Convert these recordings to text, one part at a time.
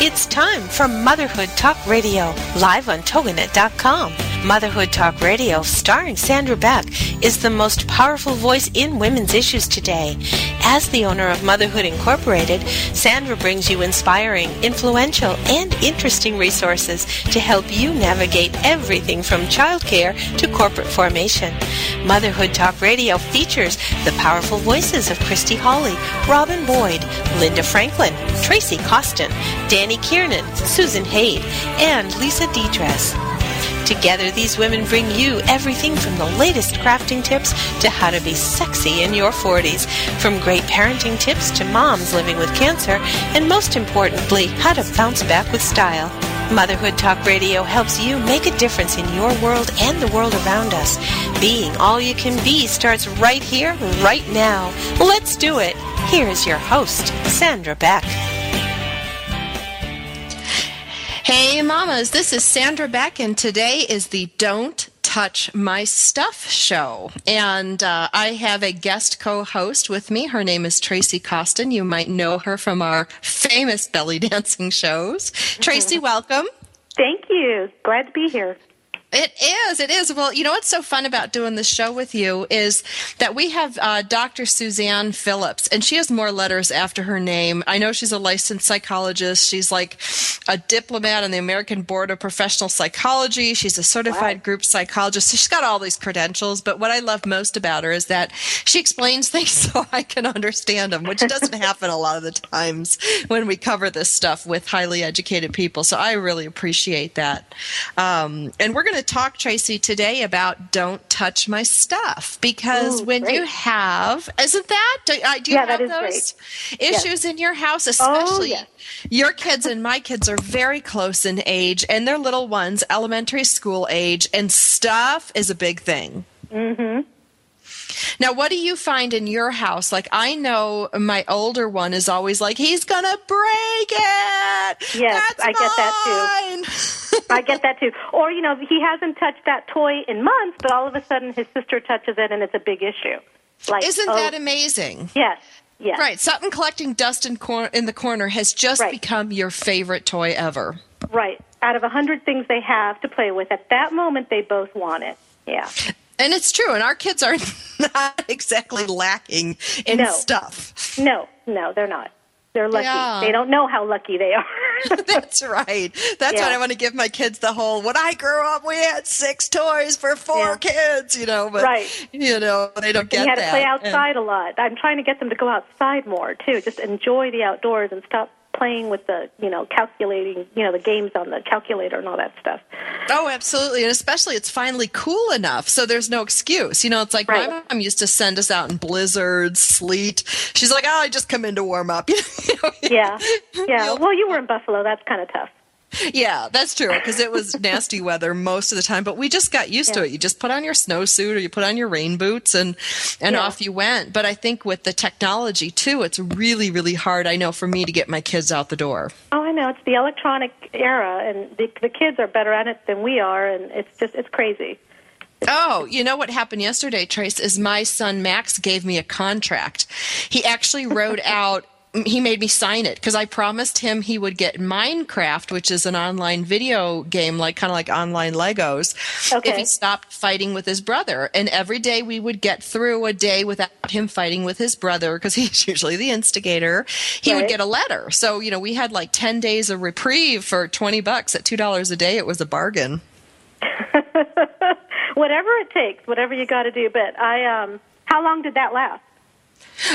It's time for Motherhood Talk Radio, live on Toginet.com. Motherhood Talk Radio, starring Sandra Beck, is the most powerful voice in women's issues today. As the owner of Motherhood Incorporated, Sandra brings you inspiring, influential, and interesting resources to help you navigate everything from childcare to corporate formation. Motherhood Talk Radio features the powerful voices of Christy Hawley, Robin Boyd, Linda Franklin, Tracy Costin, Danny Kiernan, Susan Haid, and Lisa Dedress. Together, these women bring you everything from the latest crafting tips to how to be sexy in your 40s, from great parenting tips to moms living with cancer, and most importantly, how to bounce back with style. Motherhood Talk Radio helps you make a difference in your world and the world around us. Being all you can be starts right here, right now. Let's do it. Here is your host, Sandra Beck. Hey, mamas, this is Sandra Beck, and today is the Don't Touch My Stuff show. And uh, I have a guest co host with me. Her name is Tracy Costin. You might know her from our famous belly dancing shows. Tracy, welcome. Thank you. Glad to be here. It is. It is. Well, you know what's so fun about doing this show with you is that we have uh, Dr. Suzanne Phillips, and she has more letters after her name. I know she's a licensed psychologist. She's like a diplomat on the American Board of Professional Psychology. She's a certified wow. group psychologist. So she's got all these credentials. But what I love most about her is that she explains things so I can understand them, which doesn't happen a lot of the times when we cover this stuff with highly educated people. So I really appreciate that. Um, and we're going to to talk, Tracy, today about don't touch my stuff because Ooh, when great. you have, isn't that? Do, uh, do you yeah, have those great. issues yes. in your house, oh, especially? Oh, yes. Your kids and my kids are very close in age, and they're little ones, elementary school age, and stuff is a big thing. Mm-hmm. Now, what do you find in your house? Like, I know my older one is always like, he's going to break it. Yes, That's I get that too. I get that too. Or, you know, he hasn't touched that toy in months, but all of a sudden his sister touches it and it's a big issue. Like, Isn't oh, that amazing? Yes. Yes. Right. Something collecting dust in, cor- in the corner has just right. become your favorite toy ever. Right. Out of a hundred things they have to play with, at that moment they both want it. Yeah. And it's true, and our kids are not exactly lacking in no. stuff. No, no, they're not. They're lucky. Yeah. They don't know how lucky they are. That's right. That's Yeah. what I want to give my kids the whole. When I grew up, we had six toys for four Yeah. kids. You know, but Right. you know they don't get you had that. to play And- outside a lot. I'm trying to get them to go outside more too. Just enjoy the outdoors and stop playing with the, you know, calculating, you know, the games on the calculator and all that stuff. Oh, absolutely. And especially it's finally cool enough. So there's no excuse. You know, it's like Right. my mom used to send us out in blizzards, sleet. She's like, oh, I just come in to warm up. You know? Yeah. Yeah. Well, you were in Buffalo. That's kind of tough. Yeah, that's true because it was nasty weather most of the time, but we just got used to it. You just put on your snowsuit or you put on your rain boots and and Yeah. off you went. But I think with the technology too, it's really really hard I know for me to get my kids out the door. Oh, I know. It's the electronic era, and the, the kids are better at it than we are, and it's just it's crazy. Oh, you know what happened yesterday, Trace, is my son Max gave me a contract. He actually wrote out he made me sign it because I promised him he would get Minecraft, which is an online video game, like kind of like online Legos, if he stopped fighting with his brother. And every day we would get through a day without him fighting with his brother because he's usually the instigator. He would get a letter. So, you know, we had like 10 days of reprieve for 20 bucks at $2 a day. It was a bargain. whatever it takes, whatever you got to do. But I, um, how long did that last?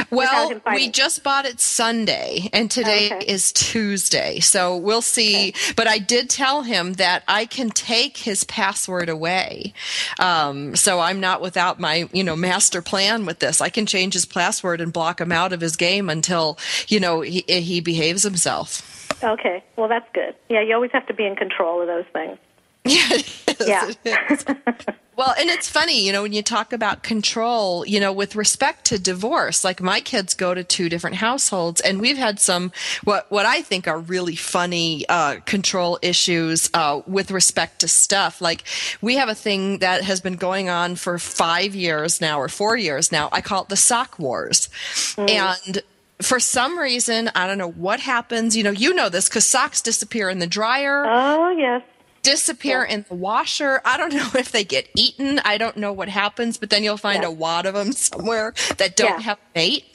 Well, we just bought it Sunday, and today Okay. is Tuesday. So we'll see. But I did tell him that I can take his password away. Um, so I'm not without my, you know, master plan with this. I can change his password and block him out of his game until, you know, he, he behaves himself. Okay. Well, that's good. Yeah, you always have to be in control of those things. Yeah, Yeah. Well, and it's funny, you know, when you talk about control, you know, with respect to divorce, like my kids go to two different households and we've had some, what, what I think are really funny, uh, control issues, uh, with respect to stuff. Like we have a thing that has been going on for five years now or four years now. I call it the sock wars. And for some reason, I don't know what happens. You know, you know this because socks disappear in the dryer Oh, yes. Disappear in the washer. I don't know if they get eaten. I don't know what happens, but then you'll find Yeah. a wad of them somewhere that don't Yeah. have mate.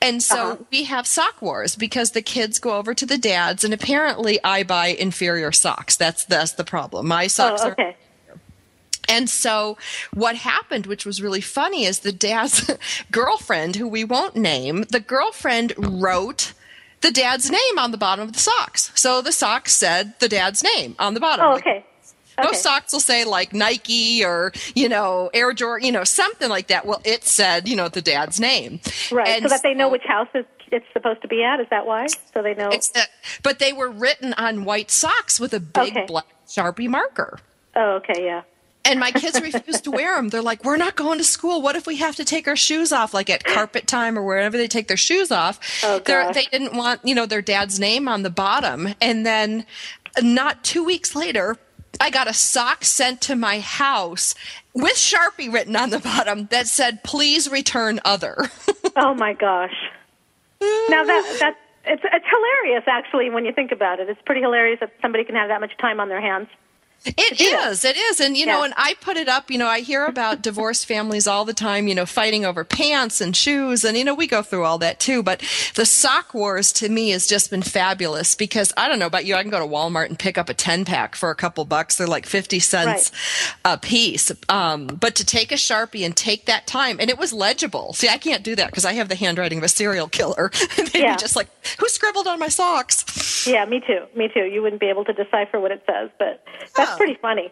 And so Uh-huh. we have sock wars because the kids go over to the dads and apparently I buy inferior socks. That's that's the problem. My socks Oh, are okay. and so what happened, which was really funny, is the dad's girlfriend, who we won't name, the girlfriend wrote the dad's name on the bottom of the socks. So the socks said the dad's name on the bottom. Oh, Like, okay. most socks will say like Nike or, you know, Air Jordan, you know, something like that. Well, it said, you know, the dad's name. Right. And so that they know which house is, it's supposed to be at. Is that why? So they know. That- but they were written on white socks with a big Okay. black Sharpie marker. oh, okay. Yeah. And my kids refuse to wear them. They're like, we're not going to school. What if we have to take our shoes off, like at carpet time or wherever they take their shoes off? Oh, they didn't want, you know, their dad's name on the bottom. And then not two weeks later, I got a sock sent to my house with Sharpie written on the bottom that said, please return other. Oh my gosh. Now that that it's it's hilarious actually when you think about it. It's pretty hilarious that somebody can have that much time on their hands. It is. It is. And, you know, and I put it up, you know, I hear about divorced families all the time, you know, fighting over pants and shoes. And, you know, we go through all that too. But the sock wars to me has just been fabulous because I don't know about you. I can go to Walmart and pick up a 10 pack for a couple bucks. They're like 50 cents a piece. Um, but to take a Sharpie and take that time, and it was legible. See, I can't do that because I have the handwriting of a serial killer. They'd Yeah. be just like, who scribbled on my socks? Yeah, me too. Me too. You wouldn't be able to decipher what it says, but that's Oh. pretty funny.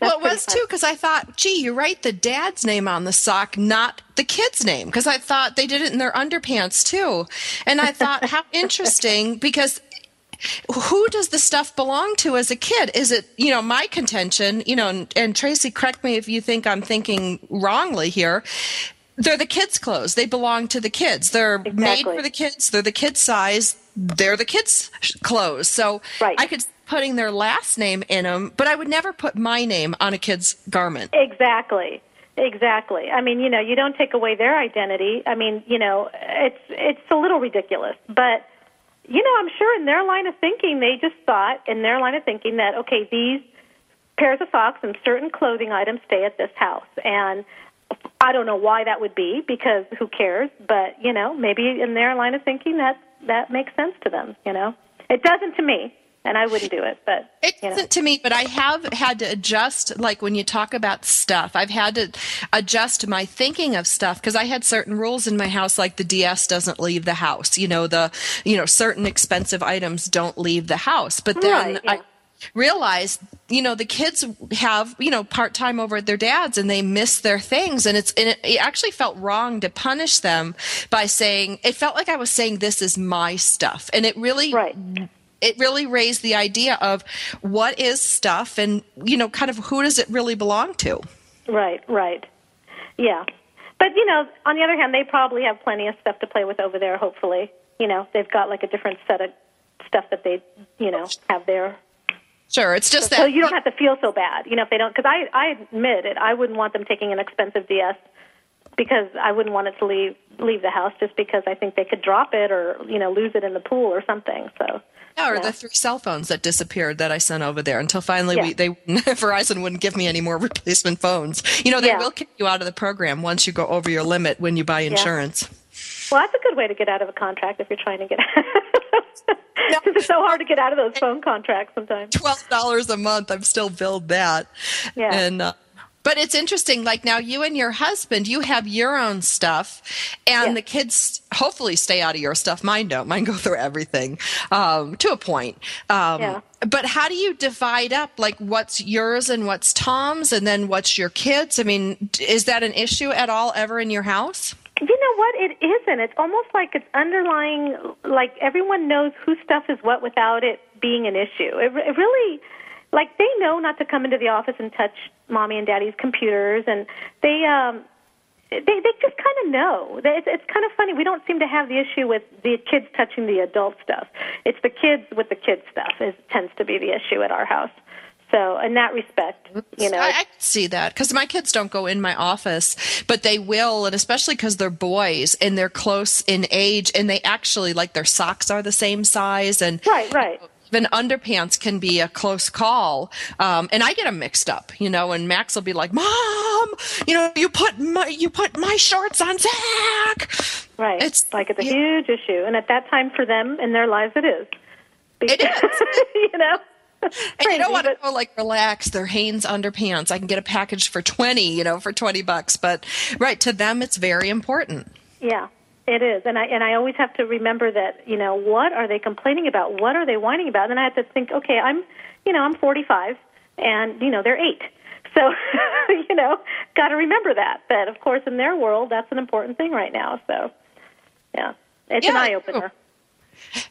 well, it was too because I thought, gee, you write the dad's name on the sock, not the kid's name, because I thought they did it in their underpants too, and I thought how interesting because. Who does the stuff belong to as a kid? Is it, you know, my contention, you know, and, and Tracy, correct me if you think I'm thinking wrongly here. They're the kids' clothes. They belong to the kids. They're made for the kids. They're the kids' size. They're the kids' clothes. So Right. I could putting their last name in them, but I would never put my name on a kid's garment. Exactly. Exactly. I mean, you know, you don't take away their identity. I mean, you know, it's it's a little ridiculous, but you know, I'm sure in their line of thinking, they just thought in their line of thinking that okay, these pairs of socks and certain clothing items stay at this house, and I don't know why that would be because who cares? But you know, maybe in their line of thinking that that makes sense to them. You know, it doesn't to me, and I wouldn't do it. But It you know. doesn't to me, but I have had to adjust, like when you talk about stuff, I've had to adjust my thinking of stuff because I had certain rules in my house, like the DS doesn't leave the house. You know, the, you know, certain expensive items don't leave the house. But then Right, yeah. I realized, you know, the kids have, you know, part time over at their dad's and they miss their things. And it's, and it, it actually felt wrong to punish them by saying, it felt like I was saying, this is my stuff. And it really, Right. It really raised the idea of what is stuff and you know kind of who does it really belong to Right, right. Yeah. But, you know, on the other hand, they probably have plenty of stuff to play with over there, hopefully. You know, they've got like a different set of stuff that they, you know, have there. sure it's just that So you don't have to feel so bad, you know, if they don't, because I, I admit it, I wouldn't want them taking an expensive DS because I wouldn't want it to leave, leave the house just because I think they could drop it or, you know, lose it in the pool or something. So, Yeah, or Yeah. the three cell phones that disappeared that I sent over there until finally we they Verizon wouldn't give me any more replacement phones. You know, they Yeah. will kick you out of the program once you go over your limit when you buy insurance. well, that's a good way to get out of a contract if you're trying to get Since it's so hard to get out of those phone contracts sometimes. Twelve dollars a month, I'm still billed that. Yeah. And uh, but it's interesting. Like now, you and your husband, you have your own stuff, and Yeah. the kids hopefully stay out of your stuff. Mine don't. Mine go through everything um, to a point. Um, Yeah. But how do you divide up like what's yours and what's Tom's, and then what's your kids? I mean, is that an issue at all ever in your house? You know what? It isn't. It's almost like it's underlying, like everyone knows whose stuff is what without it being an issue. It, it really, like they know not to come into the office and touch mommy and daddy's computers, and they, um, they they just kind of know. It's, it's kind of funny. We don't seem to have the issue with the kids touching the adult stuff. It's the kids with the kids stuff is tends to be the issue at our house. So, in that respect, you know, I, I see that because my kids don't go in my office, but they will, and especially because they're boys and they're close in age, and they actually like their socks are the same size, and right, right. Even underpants can be a close call, um, and I get them mixed up, you know. And Max will be like, "Mom, you know, you put my you put my shorts on Zach." Right. It's like it's a yeah. huge issue, and at that time for them in their lives, it is. It is. you know. And you don't want to go like relax. They're Hanes underpants. I can get a package for twenty, you know, for twenty bucks. But right to them, it's very important. Yeah, it is, and I and I always have to remember that you know what are they complaining about? What are they whining about? And then I have to think, okay, I'm you know I'm 45, and you know they're eight, so you know got to remember that that of course in their world that's an important thing right now. So yeah, it's an eye opener.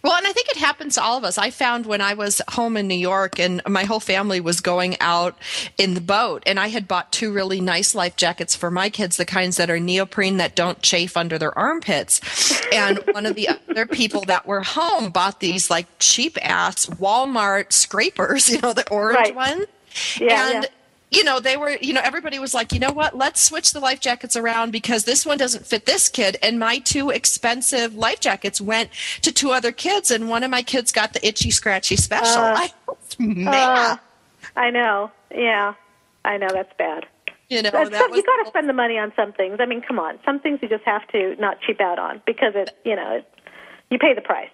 Well, and I think it happens to all of us. I found when I was home in New York and my whole family was going out in the boat, and I had bought two really nice life jackets for my kids, the kinds that are neoprene that don't chafe under their armpits. And one of the other people that were home bought these like cheap ass Walmart scrapers, you know, the orange Right. one. Yeah, and yeah. You know, they were, you know, everybody was like, you know what, let's switch the life jackets around because this one doesn't fit this kid. And my two expensive life jackets went to two other kids, and one of my kids got the itchy, scratchy special. I was mad. Uh, I know. Yeah, I know that's bad. you know, That's that some- you got to spend the money on some things. I mean, come on, some things you just have to not cheap out on because it, you know, it, you pay the price.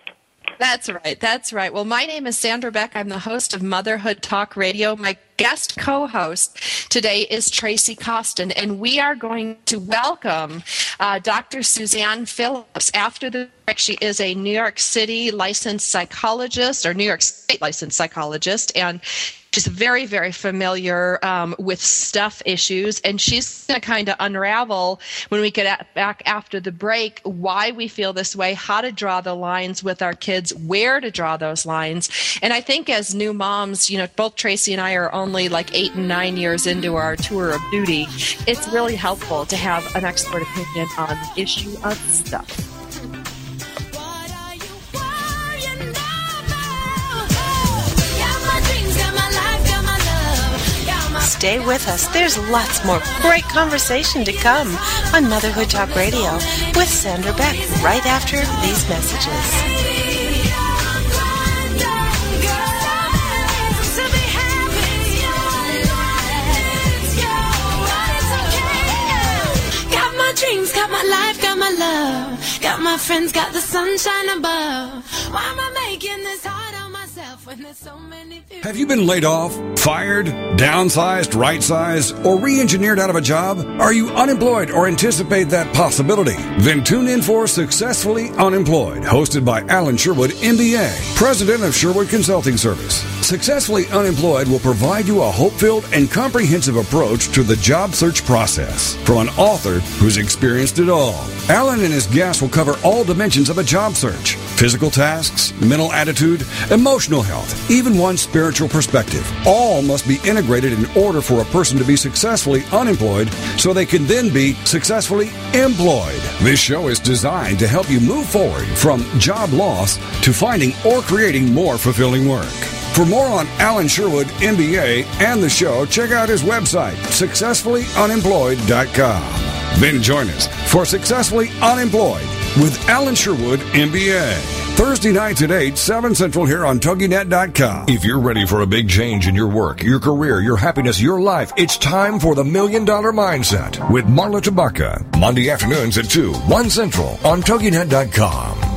That's right. That's right. Well, my name is Sandra Beck. I'm the host of Motherhood Talk Radio. My guest co-host today is Tracy Costin, and we are going to welcome uh, Dr. Suzanne Phillips. After the break, she is a New York City licensed psychologist or New York State licensed psychologist, and she's very, very familiar um, with stuff issues, and she's going to kind of unravel when we get back after the break why we feel this way, how to draw the lines with our kids, where to draw those lines. And I think as new moms, you know, both Tracy and I are only like eight and nine years into our tour of duty. It's really helpful to have an expert opinion on the issue of stuff. Stay with us. There's lots more great conversation to come on Motherhood Talk Radio with Sandra Beck right after these messages. Got my dreams, got my life, got my love, got my friends, got the sunshine above. Why am I making this hard Have you been laid off, fired, downsized, right sized, or re engineered out of a job? Are you unemployed or anticipate that possibility? Then tune in for Successfully Unemployed, hosted by Alan Sherwood, MBA, president of Sherwood Consulting Service. Successfully Unemployed will provide you a hope filled and comprehensive approach to the job search process from an author who's experienced it all. Alan and his guests will cover all dimensions of a job search physical tasks, mental attitude, emotional health, even one's spiritual perspective. All must be integrated in order for a person to be successfully unemployed so they can then be successfully employed. This show is designed to help you move forward from job loss to finding or creating more fulfilling work. For more on Alan Sherwood, MBA, and the show, check out his website, successfullyunemployed.com. Then join us for Successfully Unemployed with Alan Sherwood, MBA. Thursday nights at 8, 7 Central here on TogiNet.com. If you're ready for a big change in your work, your career, your happiness, your life, it's time for the Million Dollar Mindset with Marla Tabaka. Monday afternoons at 2, 1 Central on TogiNet.com.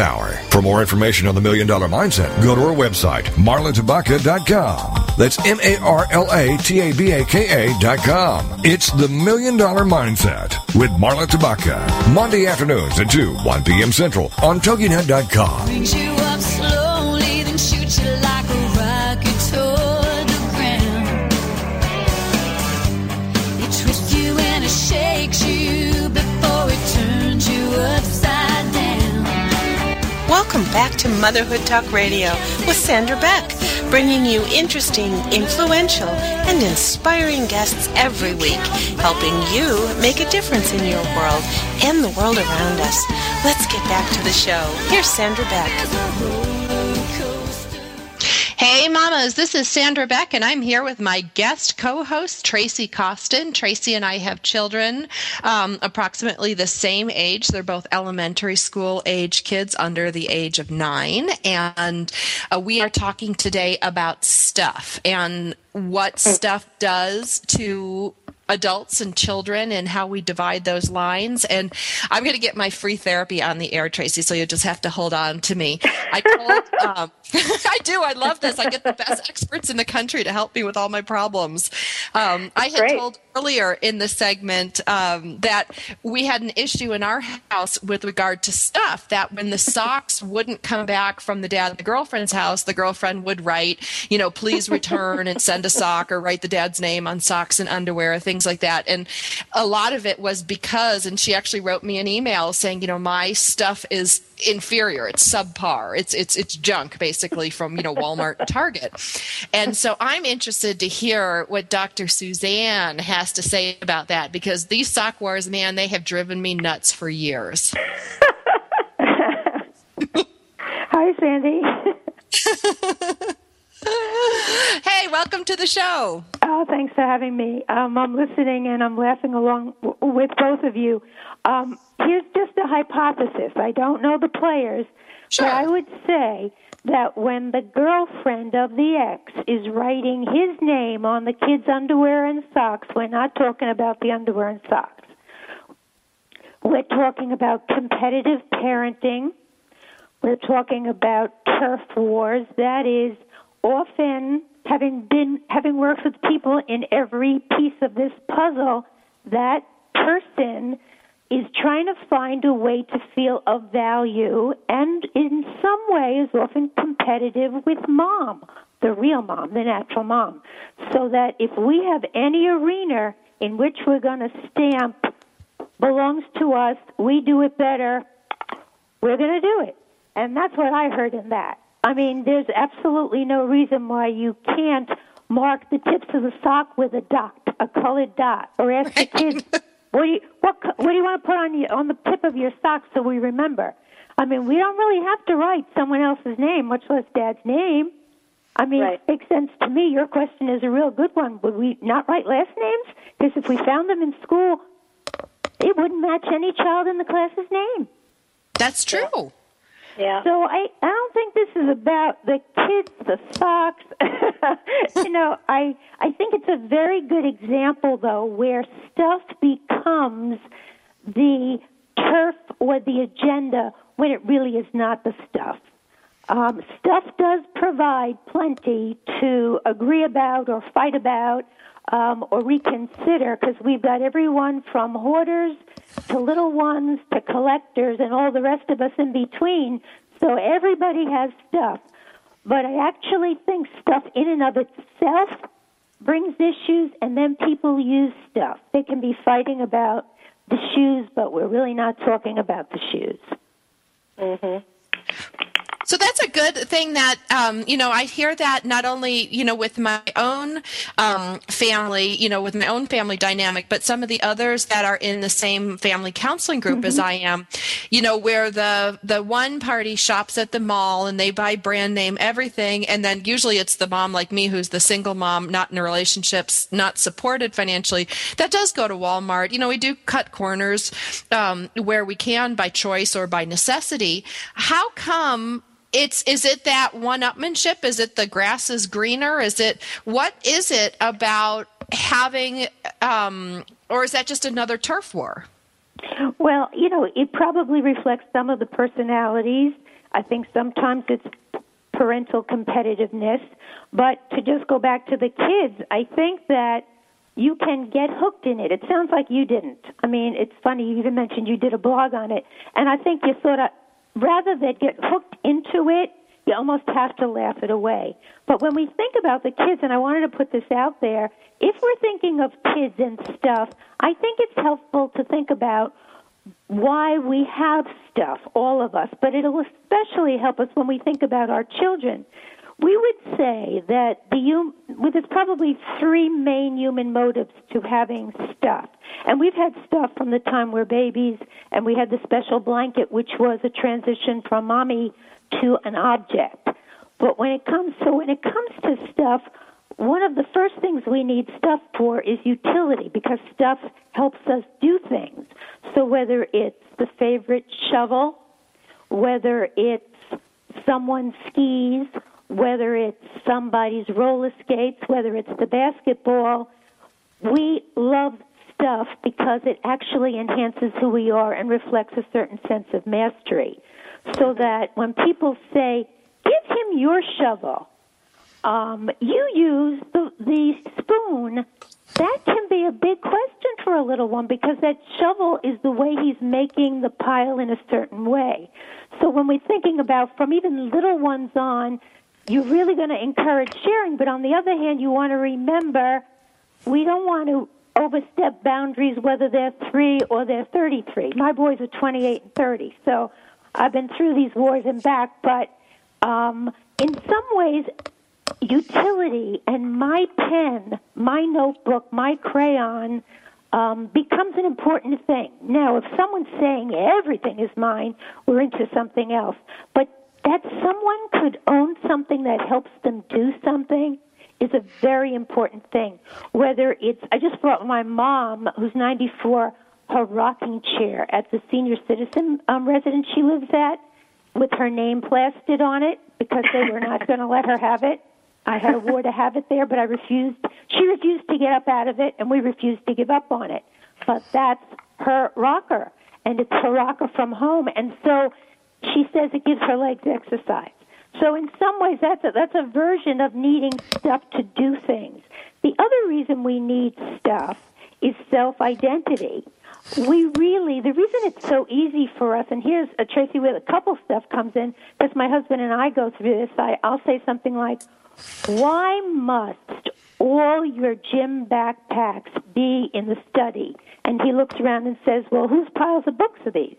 For more information on the Million Dollar Mindset, go to our website, marlatabaka.com. That's M-A-R-L-A-T-A-B-A-K-A dot com. It's the Million Dollar Mindset with Marla Tabaka. Monday afternoons at 2, 1 p.m. Central on TogiNet.com. Brings you up slowly, Welcome back to Motherhood Talk Radio with Sandra Beck, bringing you interesting, influential, and inspiring guests every week, helping you make a difference in your world and the world around us. Let's get back to the show. Here's Sandra Beck. Hey, mamas, this is Sandra Beck, and I'm here with my guest co host, Tracy Costin. Tracy and I have children um, approximately the same age. They're both elementary school age kids under the age of nine. And uh, we are talking today about stuff and what stuff does to adults and children and how we divide those lines. And I'm going to get my free therapy on the air, Tracy, so you just have to hold on to me. I told, um, I do. I love this. I get the best experts in the country to help me with all my problems. Um, I had Great. told earlier in the segment um, that we had an issue in our house with regard to stuff that when the socks wouldn't come back from the dad and the girlfriend's house, the girlfriend would write, you know, please return and send a sock or write the dad's name on socks and underwear, things like that. And a lot of it was because, and she actually wrote me an email saying, you know, my stuff is inferior it's subpar it's it's it's junk basically from you know walmart and target and so i'm interested to hear what dr suzanne has to say about that because these sock wars man they have driven me nuts for years Hi, Sandy. hey welcome to the show Oh, thanks for having me. Um, I'm listening and I'm laughing along w- with both of you. Um, here's just a hypothesis. I don't know the players, Sure. but I would say that when the girlfriend of the ex is writing his name on the kid's underwear and socks, we're not talking about the underwear and socks. We're talking about competitive parenting. We're talking about turf wars. That is often having been having worked with people in every piece of this puzzle, that person is trying to find a way to feel of value and in some way is often competitive with mom, the real mom, the natural mom. So that if we have any arena in which we're going to stamp belongs to us, we do it better, we're going to do it. And that's what I heard in that. I mean, there's absolutely no reason why you can't mark the tips of the sock with a dot, a colored dot, or ask the kids, what do you what what do you want to put on your on the tip of your sock so we remember? I mean, we don't really have to write someone else's name, much less dad's name. I mean, Right. it makes sense to me. Your question is a real good one. Would we not write last names? Because if we found them in school, it wouldn't match any child in the class's name. that's true Yeah. So I, I don't think this is about the kids, the socks. you know, I I think it's a very good example though where stuff becomes the turf or the agenda when it really is not the stuff. Um, stuff does provide plenty to agree about or fight about um, or reconsider because we've got everyone from hoarders to little ones to collectors and all the rest of us in between. So everybody has stuff. But I actually think stuff in and of itself brings issues, and then people use stuff. They can be fighting about the shoes, but we're really not talking about the shoes. So that's a good thing that, um, you know, I hear that not only, you know, with my own um, family, you know, with my own family dynamic, but some of the others that are in the same family counseling group mm-hmm. as I am, you know, where the, the one party shops at the mall and they buy brand name everything. And then usually it's the mom like me who's the single mom, not in a relationships, not supported financially. That does go to Walmart. You know, we do cut corners um, where we can by choice or by necessity. How come it's is it that one upmanship is it the grass is greener is it what is it about having um, or is that just another turf war well you know it probably reflects some of the personalities i think sometimes it's parental competitiveness but to just go back to the kids i think that you can get hooked in it. It sounds like you didn't. I mean, it's funny. You even mentioned you did a blog on it, and I think you sort of rather than get hooked into it, you almost have to laugh it away. But when we think about the kids, and I wanted to put this out there, if we're thinking of kids and stuff, I think it's helpful to think about why we have stuff, all of us, but it'll especially help us when we think about our children. We would say that the well, there's probably three main human motives to having stuff. And we've had stuff from the time we're babies, and we had the special blanket, which was a transition from mommy to an object. But when it comes so when it comes to stuff, one of the first things we need stuff for is utility because stuff helps us do things. So whether it's the favorite shovel, whether it's someone's skis, whether it's somebody's roller skates, whether it's the basketball, we love stuff because it actually enhances who we are and reflects a certain sense of mastery. So that when people say, give him your shovel, um, you use the, the spoon, that can be a big question for a little one because that shovel is the way he's making the pile in a certain way. So when we're thinking about from even little ones on, you're really going to encourage sharing. But on the other hand, you want to remember we don't want to overstep boundaries, whether they're three or they're 33. My boys are 28 and 30, so I've been through these wars and back. But um, in some ways, utility and my pen, my notebook, my crayon um, becomes an important thing. Now, if someone's saying everything is mine, we're into something else. But that someone could own something that helps them do something is a very important thing. Whether it's, I just brought my mom, who's 94, her rocking chair at the senior citizen um, residence she lives at with her name plastered on it because they were not going to let her have it. I had a war to have it there, but I refused. She refused to get up out of it, and we refused to give up on it. But that's her rocker, and it's her rocker from home. And so she says it gives her legs exercise. So in some ways, that's a, that's a version of needing stuff to do things. The other reason we need stuff is self-identity. We really, the reason it's so easy for us, and here's a Tracy where the couple stuff comes in, because my husband and I go through this. I, I'll say something like, "Why must all your gym backpacks be in the study?" And he looks around and says, "Well, whose piles of books are these?"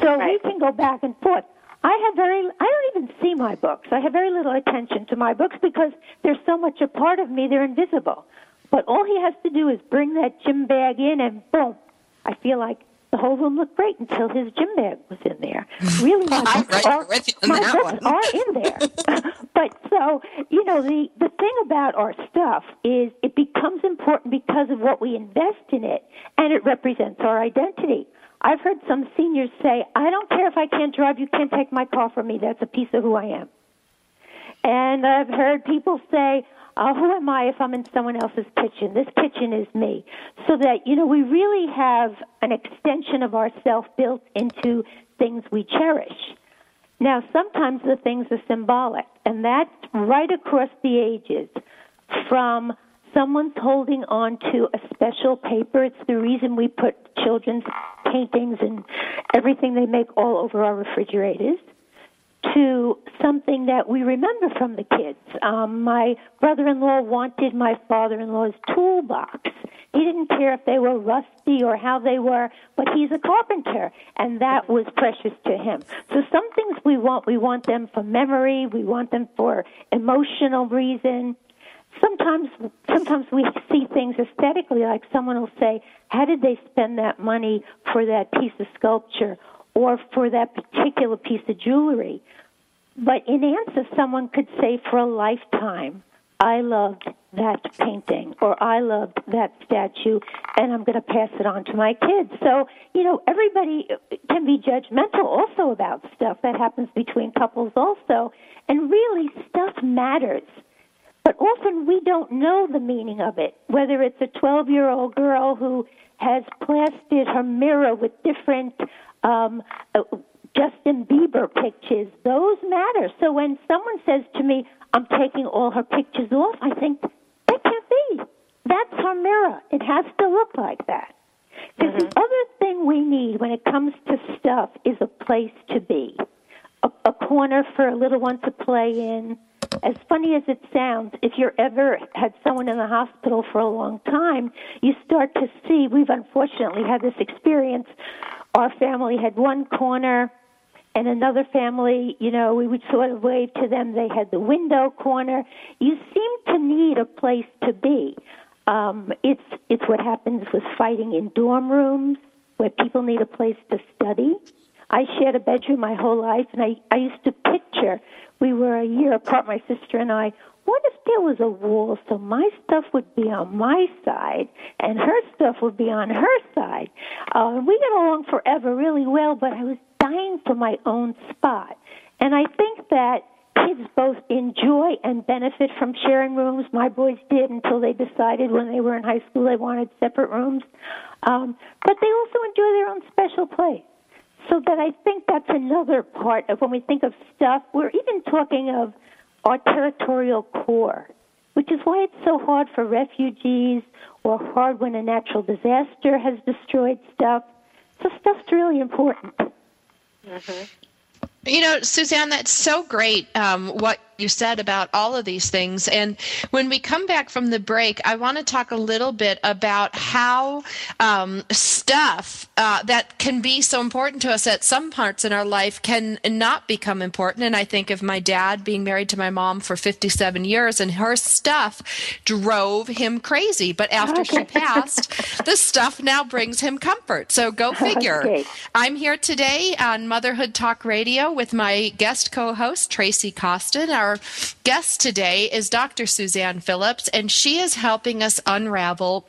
So right. we can go back and forth. I have very, I don't even see my books. I have very little attention to my books because they're so much a part of me, they're invisible. But all he has to do is bring that gym bag in and boom, I feel like the whole room looked great until his gym bag was in there. Really, my books, right are, my books are in there. but so, you know, the, the thing about our stuff is it becomes important because of what we invest in it and it represents our identity. I've heard some seniors say, I don't care if I can't drive, you can't take my car from me. That's a piece of who I am. And I've heard people say, oh, who am I if I'm in someone else's kitchen? This kitchen is me. So that, you know, we really have an extension of ourself built into things we cherish. Now, sometimes the things are symbolic, and that's right across the ages from someone's holding on to a special paper. It's the reason we put children's paintings and everything they make all over our refrigerators to something that we remember from the kids. Um, my brother-in-law wanted my father-in-law's toolbox. He didn't care if they were rusty or how they were, but he's a carpenter, and that was precious to him. So some things we want, we want them for memory, we want them for emotional reason. Sometimes, sometimes we see things aesthetically, like someone will say, "How did they spend that money for that piece of sculpture or for that particular piece of jewelry?" But in answer, someone could say, "For a lifetime." I loved that painting or I loved that statue and I'm going to pass it on to my kids. So, you know, everybody can be judgmental also about stuff that happens between couples also. And really, stuff matters. But often we don't know the meaning of it, whether it's a 12 year old girl who has plastered her mirror with different um, uh, Justin Bieber pictures. Those matter. So when someone says to me, I'm taking all her pictures off, I think, that can't be. That's her mirror. It has to look like that. Because mm-hmm. the other thing we need when it comes to stuff is a place to be, a, a corner for a little one to play in. As funny as it sounds, if you're ever had someone in the hospital for a long time, you start to see. We've unfortunately had this experience. Our family had one corner and another family, you know, we would sort of wave to them. They had the window corner. You seem to need a place to be. Um, it's it's what happens with fighting in dorm rooms where people need a place to study. I shared a bedroom my whole life, and I I used to picture we were a year apart, my sister and I. What if there was a wall so my stuff would be on my side and her stuff would be on her side? Uh, we got along forever really well, but I was dying for my own spot. And I think that kids both enjoy and benefit from sharing rooms. My boys did until they decided when they were in high school they wanted separate rooms. Um, but they also enjoy their own special place. So that I think that's another part of when we think of stuff, we're even talking of our territorial core, which is why it's so hard for refugees or hard when a natural disaster has destroyed stuff. So stuff's really important. Mm-hmm. You know, Suzanne, that's so great um, what you said about all of these things. And when we come back from the break, I want to talk a little bit about how um, stuff uh, that can be so important to us at some parts in our life can not become important. And I think of my dad being married to my mom for 57 years, and her stuff drove him crazy. But after she passed, the stuff now brings him comfort. So go figure. Okay. I'm here today on Motherhood Talk Radio with my guest co host, Tracy Costin. Our our guest today is Dr. Suzanne Phillips, and she is helping us unravel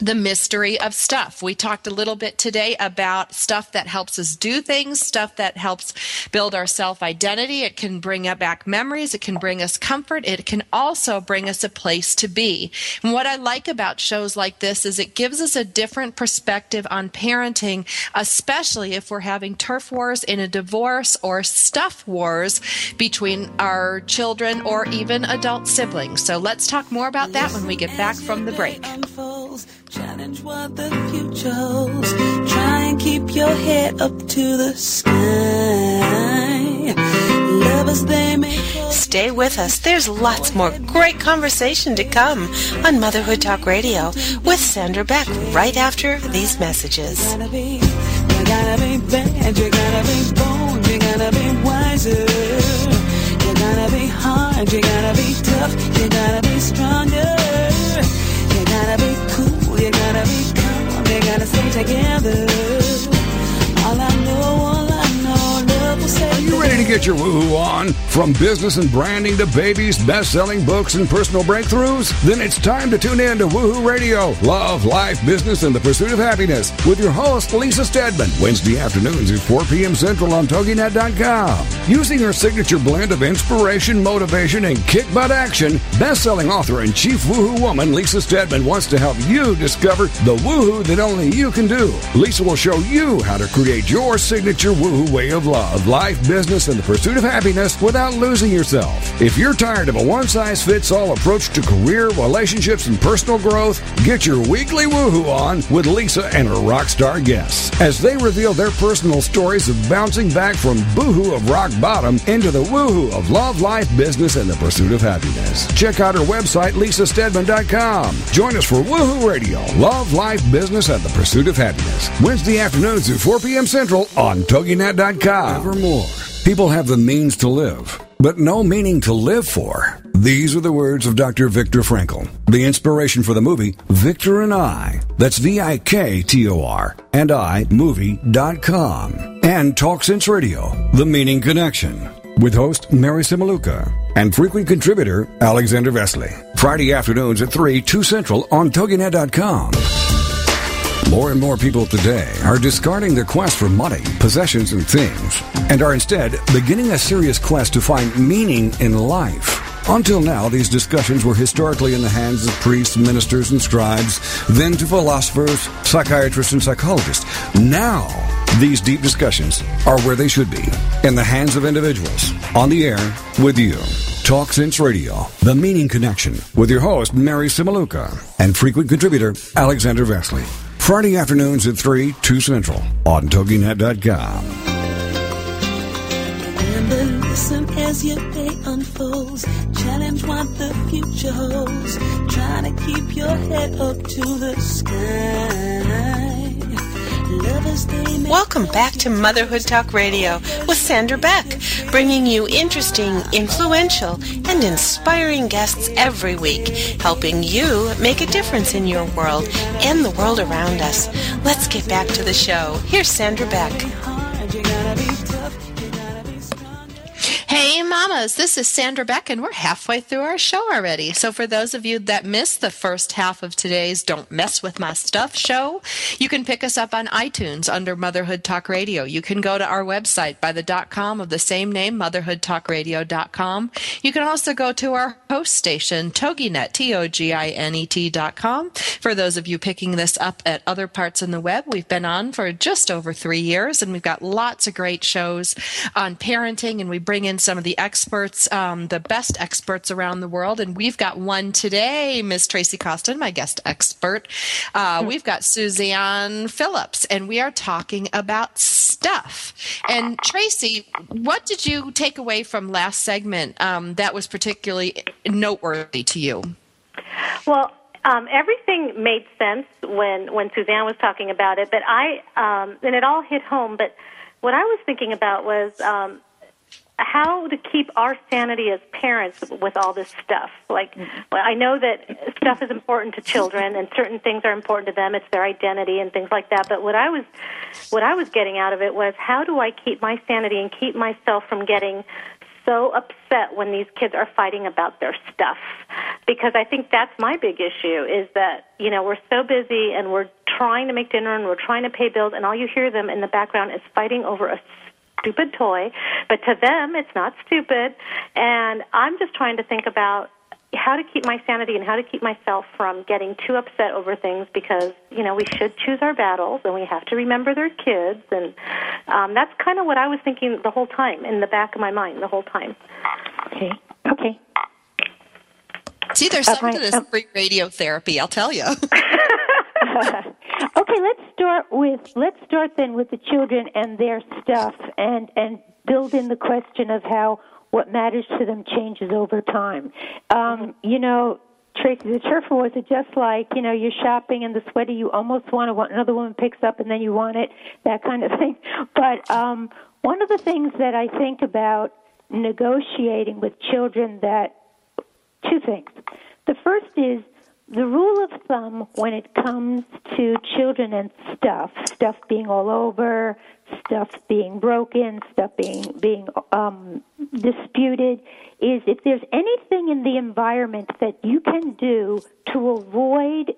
the mystery of stuff. We talked a little bit today about stuff that helps us do things, stuff that helps build our self identity. It can bring back memories. It can bring us comfort. It can also bring us a place to be. And what I like about shows like this is it gives us a different perspective on parenting, especially if we're having turf wars in a divorce or stuff wars between our children or even adult siblings. So let's talk more about that when we get back from the break. Challenge what the future holds. Try and keep your head up to the sky. Lovers, they may Stay with us. There's lots more great conversation to come on Motherhood Talk Radio with Sandra Beck right after these messages. You gotta be, you gotta be bad, you gotta be bold, you gotta be wiser. You gotta be hard, you gotta be tough, you gotta be stronger. Together. Get your woohoo on? From business and branding to babies, best-selling books, and personal breakthroughs? Then it's time to tune in to Woohoo Radio, Love, Life, Business, and the Pursuit of Happiness with your host, Lisa Steadman, Wednesday afternoons at 4 p.m. Central on TogiNet.com. Using her signature blend of inspiration, motivation, and kick butt action, best-selling author and chief woohoo woman Lisa Steadman wants to help you discover the woohoo that only you can do. Lisa will show you how to create your signature woohoo way of love life, business, and the pursuit of happiness without losing yourself. If you're tired of a one size fits all approach to career, relationships, and personal growth, get your weekly woohoo on with Lisa and her rock star guests as they reveal their personal stories of bouncing back from boohoo of rock bottom into the woohoo of love, life, business, and the pursuit of happiness. Check out her website, lisasteadman.com. Join us for Woohoo Radio, Love, Life, Business, and the Pursuit of Happiness. Wednesday afternoons at 4 p.m. Central on TogiNet.com. Evermore. People have the means to live, but no meaning to live for. These are the words of Dr. Viktor Frankl, the inspiration for the movie Viktor and I. That's V I K T O R and I movie.com. And Talk Sense Radio, The Meaning Connection, with host Mary Simaluka and frequent contributor Alexander Vesely. Friday afternoons at 3, 2 Central on TogiNet.com. More and more people today are discarding their quest for money, possessions, and things, and are instead beginning a serious quest to find meaning in life. Until now, these discussions were historically in the hands of priests, ministers, and scribes, then to philosophers, psychiatrists, and psychologists. Now, these deep discussions are where they should be, in the hands of individuals, on the air with you. Talk Sense Radio, The Meaning Connection, with your host, Mary Simaluka, and frequent contributor, Alexander Vesely. Friday afternoons at 3, 2 Central on TogiNet.com. Remember, listen as your day unfolds. Challenge what the future holds. Trying to keep your head up to the sky. Welcome back to Motherhood Talk Radio with Sandra Beck, bringing you interesting, influential, and inspiring guests every week, helping you make a difference in your world and the world around us. Let's get back to the show. Here's Sandra Beck. Hey, mamas, this is Sandra Beck, and we're halfway through our show already. So, for those of you that missed the first half of today's Don't Mess With My Stuff show, you can pick us up on iTunes under Motherhood Talk Radio. You can go to our website by the dot com of the same name, motherhoodtalkradio.com. You can also go to our host station, TogiNet, T O G I N E T dot com. For those of you picking this up at other parts in the web, we've been on for just over three years, and we've got lots of great shows on parenting, and we bring in some of the experts, um, the best experts around the world. And we've got one today, Miss Tracy Costin, my guest expert. Uh, we've got Suzanne Phillips, and we are talking about stuff. And Tracy, what did you take away from last segment um, that was particularly noteworthy to you? Well, um, everything made sense when when Suzanne was talking about it, but I um, and it all hit home. But what I was thinking about was um, how to keep our sanity as parents with all this stuff. Like, I know that stuff is important to children, and certain things are important to them. It's their identity and things like that. But what I was, what I was getting out of it was, how do I keep my sanity and keep myself from getting so upset when these kids are fighting about their stuff because I think that's my big issue is that you know we're so busy and we're trying to make dinner and we're trying to pay bills and all you hear them in the background is fighting over a stupid toy but to them it's not stupid and I'm just trying to think about how to keep my sanity and how to keep myself from getting too upset over things because you know we should choose our battles and we have to remember their kids and um, that's kind of what I was thinking the whole time in the back of my mind the whole time. Okay. Okay. See, there's Uh, something to this free radiotherapy, I'll tell you. okay, let's start with let's start then with the children and their stuff and and build in the question of how what matters to them changes over time. Um, you know, Tracy, the turf wars are just like, you know, you're shopping and the sweater you almost want to want another woman picks up and then you want it, that kind of thing. But um one of the things that I think about negotiating with children that two things. The first is the rule of thumb when it comes to children and stuff, stuff being all over, stuff being broken, stuff being being um, disputed, is if there's anything in the environment that you can do to avoid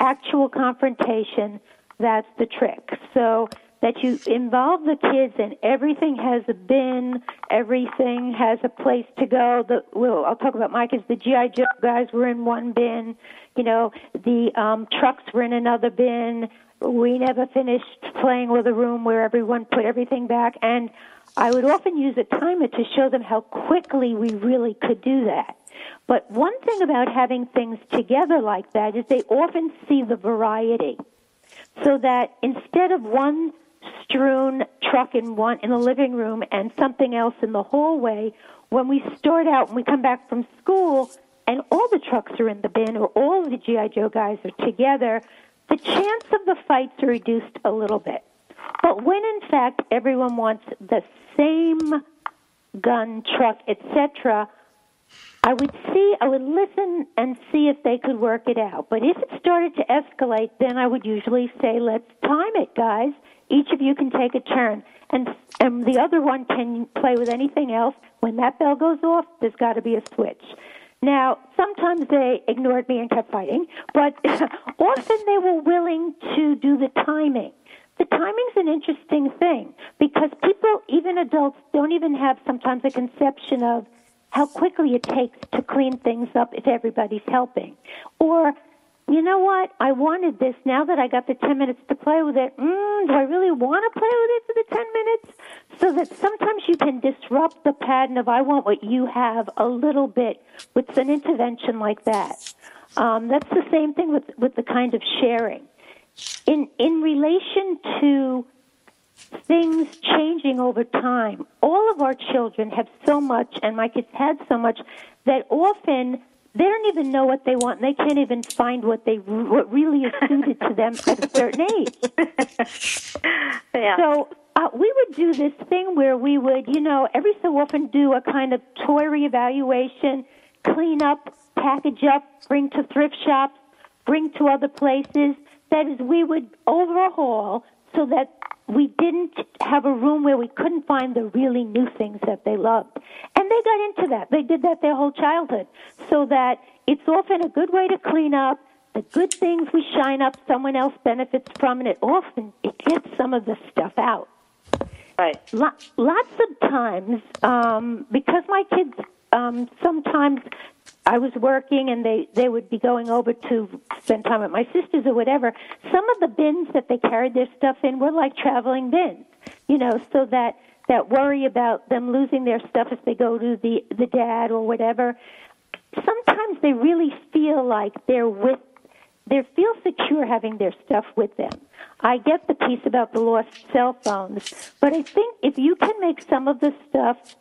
actual confrontation, that's the trick. So that you involve the kids and everything has a bin, everything has a place to go. The well, I'll talk about my kids. The GI Joe guys were in one bin. You know, the um, trucks were in another bin. We never finished playing with a room where everyone put everything back, and I would often use a timer to show them how quickly we really could do that. But one thing about having things together like that is they often see the variety. So that instead of one strewn truck in one in the living room and something else in the hallway, when we start out and we come back from school and all the trucks are in the bin or all the GI Joe guys are together, the chance of the fights are reduced a little bit. But when in fact everyone wants the same gun, truck, etc., I would see, I would listen and see if they could work it out. But if it started to escalate, then I would usually say, let's time it, guys. Each of you can take a turn. And, and the other one can play with anything else. When that bell goes off, there's got to be a switch. Now, sometimes they ignored me and kept fighting, but often they were willing to do the timing. The timing's an interesting thing because people, even adults, don't even have sometimes a conception of how quickly it takes to clean things up if everybody's helping. Or, you know what? I wanted this. Now that I got the 10 minutes to play with it, mm, do I really want to play with it for the 10 minutes? So that sometimes you can disrupt the pattern of I want what you have a little bit with an intervention like that. Um, that's the same thing with, with the kind of sharing. In, in relation to things changing over time. All of our children have so much, and my kids had so much, that often they don't even know what they want, and they can't even find what they what really is suited to them at a certain age. yeah. So uh, we would do this thing where we would, you know, every so often do a kind of toy reevaluation, clean up, package up, bring to thrift shops, bring to other places. That is, we would overhaul so that we didn't have a room where we couldn't find the really new things that they loved. And they got into that. They did that their whole childhood. So that it's often a good way to clean up. The good things we shine up, someone else benefits from, and it often it gets some of the stuff out. Right. Lots of times, um, because my kids um, sometimes I was working and they they would be going over to spend time with my sisters or whatever. Some of the bins that they carried their stuff in were like traveling bins, you know, so that that worry about them losing their stuff if they go to the the dad or whatever. Sometimes they really feel like they're with they feel secure having their stuff with them. I get the piece about the lost cell phones, but I think if you can make some of the stuff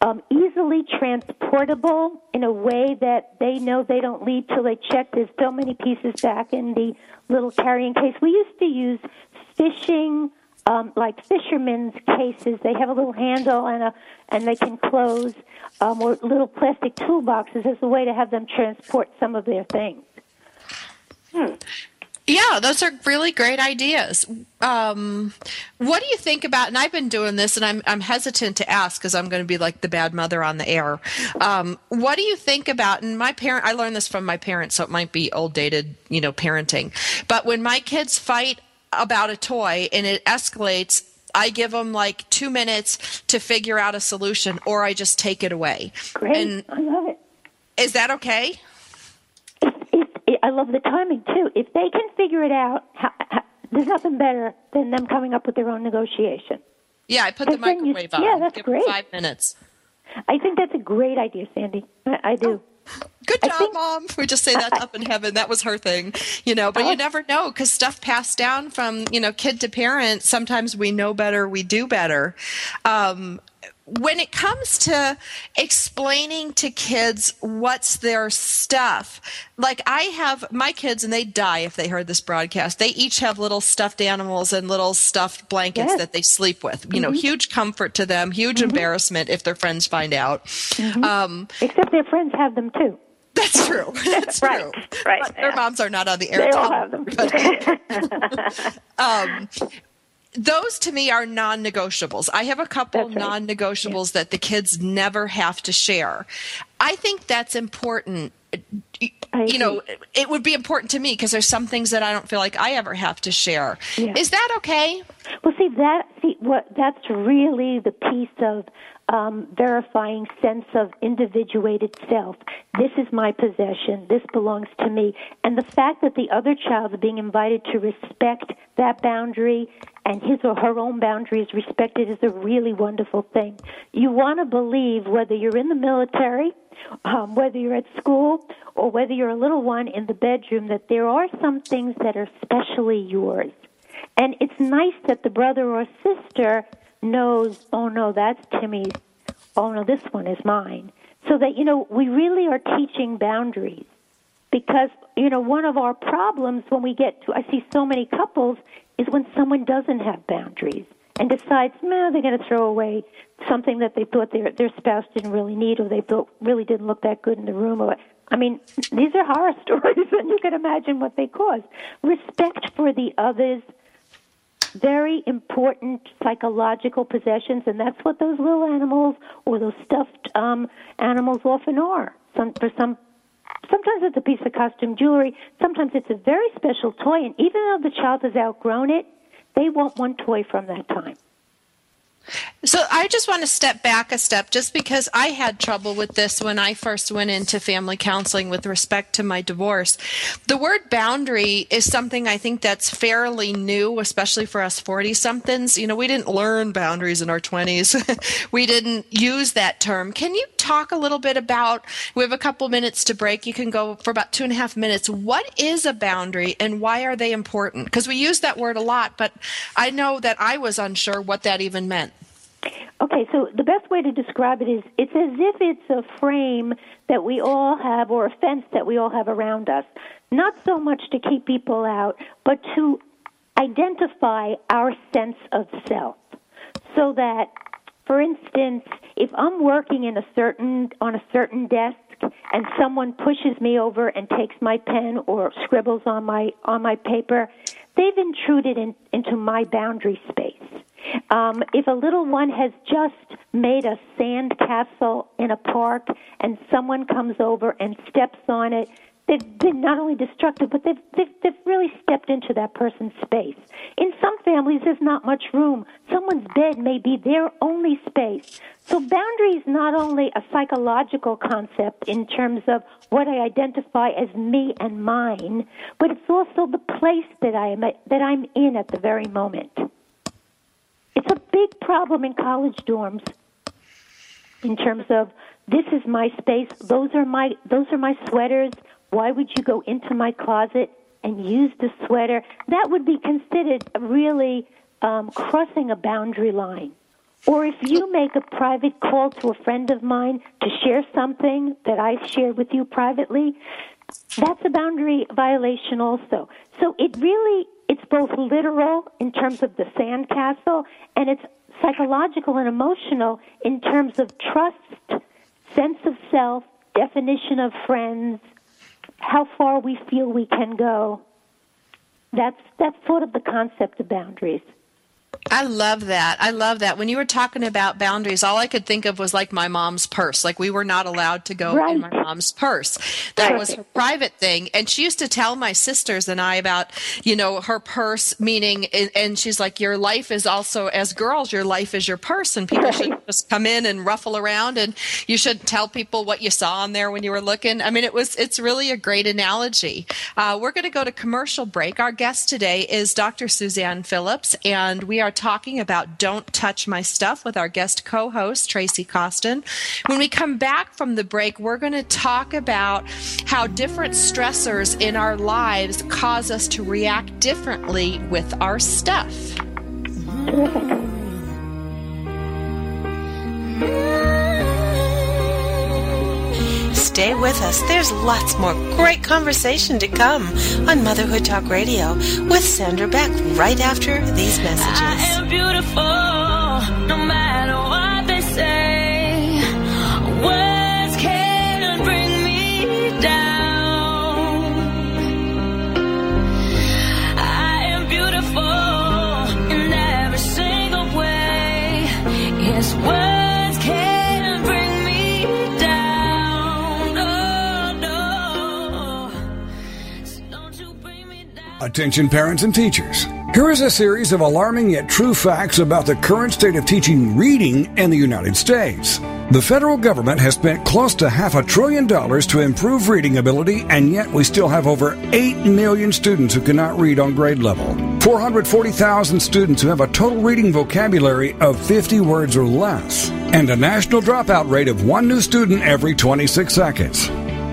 um, easily transportable in a way that they know they don't leave till they check. There's so many pieces back in the little carrying case. We used to use fishing, um, like fishermen's cases. They have a little handle and a and they can close, um, or little plastic toolboxes as a way to have them transport some of their things. Hmm. Yeah, those are really great ideas. Um, what do you think about? And I've been doing this, and I'm I'm hesitant to ask because I'm going to be like the bad mother on the air. Um, what do you think about? And my parent, I learned this from my parents, so it might be old dated, you know, parenting. But when my kids fight about a toy and it escalates, I give them like two minutes to figure out a solution, or I just take it away. Great, and I love it. Is that okay? I love the timing too. If they can figure it out, how, how, there's nothing better than them coming up with their own negotiation. Yeah, I put the microwave you, on. Yeah, that's Give great. Five minutes. I think that's a great idea, Sandy. I, I do. Oh, good job, think, Mom. We just say that up in heaven. That was her thing, you know. But you never know because stuff passed down from you know kid to parent. Sometimes we know better, we do better. Um, when it comes to explaining to kids what's their stuff, like I have my kids and they die if they heard this broadcast. They each have little stuffed animals and little stuffed blankets yes. that they sleep with. You mm-hmm. know, huge comfort to them, huge mm-hmm. embarrassment if their friends find out. Mm-hmm. Um, Except their friends have them too. That's true. That's right, true. Right. But their moms are not on the air. They all have them. um, those to me are non-negotiables. I have a couple right. non-negotiables yeah. that the kids never have to share. I think that's important. you know, it would be important to me because there's some things that I don't feel like I ever have to share. Yeah. Is that okay? Well, see that see what that's really the piece of um, verifying sense of individuated self. This is my possession. This belongs to me. And the fact that the other child is being invited to respect that boundary and his or her own boundary is respected is a really wonderful thing. You want to believe whether you're in the military, um, whether you're at school, or whether you're a little one in the bedroom, that there are some things that are specially yours. And it's nice that the brother or sister knows, oh no, that's Timmy's. Oh no, this one is mine. So that, you know, we really are teaching boundaries. Because, you know, one of our problems when we get to, I see so many couples, is when someone doesn't have boundaries and decides, no, they're going to throw away something that they thought their their spouse didn't really need, or they thought really didn't look that good in the room. Or I mean, these are horror stories, and you can imagine what they cause. Respect for the others very important psychological possessions, and that's what those little animals or those stuffed um, animals often are. Some, for some, sometimes it's a piece of costume jewelry. Sometimes it's a very special toy, and even though the child has outgrown it, they want one toy from that time. So I just want to step back a step just because I had trouble with this when I first went into family counseling with respect to my divorce. The word boundary is something I think that's fairly new, especially for us 40 somethings. You know, we didn't learn boundaries in our 20s. we didn't use that term. Can you talk a little bit about, we have a couple minutes to break. You can go for about two and a half minutes. What is a boundary and why are they important? Because we use that word a lot, but I know that I was unsure what that even meant. Okay, so the best way to describe it is it's as if it's a frame that we all have or a fence that we all have around us. Not so much to keep people out, but to identify our sense of self. So that, for instance, if I'm working in a certain on a certain desk and someone pushes me over and takes my pen or scribbles on my on my paper, they've intruded in, into my boundary space. Um, if a little one has just made a sand castle in a park and someone comes over and steps on it, they've been not only destructive, but they've, they've, they've really stepped into that person's space. In some families, there's not much room. Someone's bed may be their only space. So boundary is not only a psychological concept in terms of what I identify as me and mine, but it's also the place that I am that I'm in at the very moment. It's a big problem in college dorms in terms of this is my space, those are my those are my sweaters. Why would you go into my closet and use the sweater? That would be considered really um, crossing a boundary line. Or if you make a private call to a friend of mine to share something that I shared with you privately, that's a boundary violation also. So it really it's both literal in terms of the sandcastle and it's psychological and emotional in terms of trust, sense of self, definition of friends, how far we feel we can go. That's that's sort of the concept of boundaries. I love that. I love that. When you were talking about boundaries, all I could think of was like my mom's purse. Like we were not allowed to go right. in my mom's purse. That was her private thing. And she used to tell my sisters and I about, you know, her purse meaning, and she's like, your life is also, as girls, your life is your purse and people right. should just come in and ruffle around and you should tell people what you saw on there when you were looking. I mean, it was, it's really a great analogy. Uh, we're going to go to commercial break. Our guest today is Dr. Suzanne Phillips and we are talking about Don't Touch My Stuff with our guest co host, Tracy Costin. When we come back from the break, we're going to talk about how different stressors in our lives cause us to react differently with our stuff. Mm-hmm. Stay with us. There's lots more great conversation to come on Motherhood Talk Radio with Sandra Beck right after these messages. Attention parents and teachers. Here is a series of alarming yet true facts about the current state of teaching reading in the United States. The federal government has spent close to half a trillion dollars to improve reading ability, and yet we still have over 8 million students who cannot read on grade level. 440,000 students who have a total reading vocabulary of 50 words or less, and a national dropout rate of one new student every 26 seconds.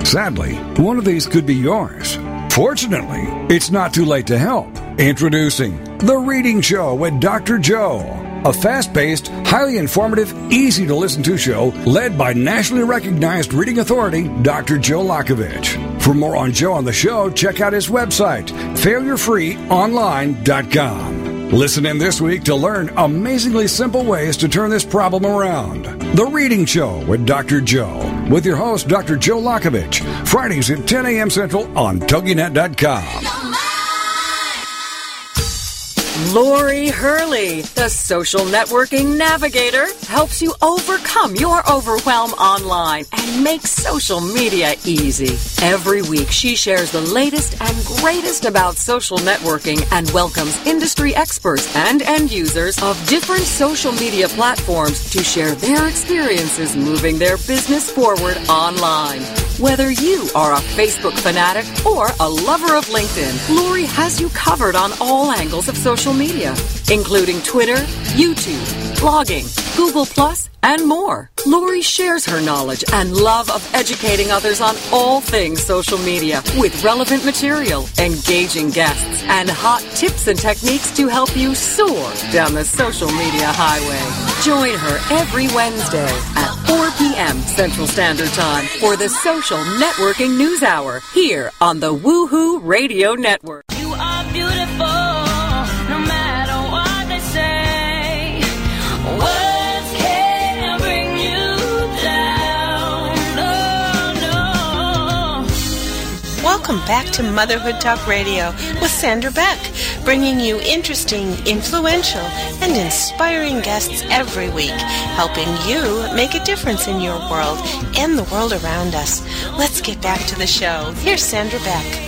Sadly, one of these could be yours. Fortunately, it's not too late to help. Introducing The Reading Show with Dr. Joe, a fast paced, highly informative, easy to listen to show led by nationally recognized reading authority Dr. Joe Lockavitch. For more on Joe on the show, check out his website, failurefreeonline.com. Listen in this week to learn amazingly simple ways to turn this problem around. The Reading Show with Dr. Joe, with your host, Dr. Joe Lockavitch, Fridays at 10 a.m. Central on TogiNet.com. Lori Hurley, the social networking navigator, helps you overcome your overwhelm online and make social media easy. Every week, she shares the latest and greatest about social networking and welcomes industry experts and end users of different social media platforms to share their experiences moving their business forward online. Whether you are a Facebook fanatic or a lover of LinkedIn, Lori has you covered on all angles of social media, including Twitter, YouTube, blogging, Google Plus, and more. Lori shares her knowledge and love of educating others on all things social media with relevant material, engaging guests, and hot tips and techniques to help you soar down the social media highway. Join her every Wednesday at 4 p.m. Central Standard Time for the Social Networking News Hour here on the Woohoo Radio Network. Welcome back to Motherhood Talk Radio with Sandra Beck, bringing you interesting, influential, and inspiring guests every week, helping you make a difference in your world and the world around us. Let's get back to the show. Here's Sandra Beck.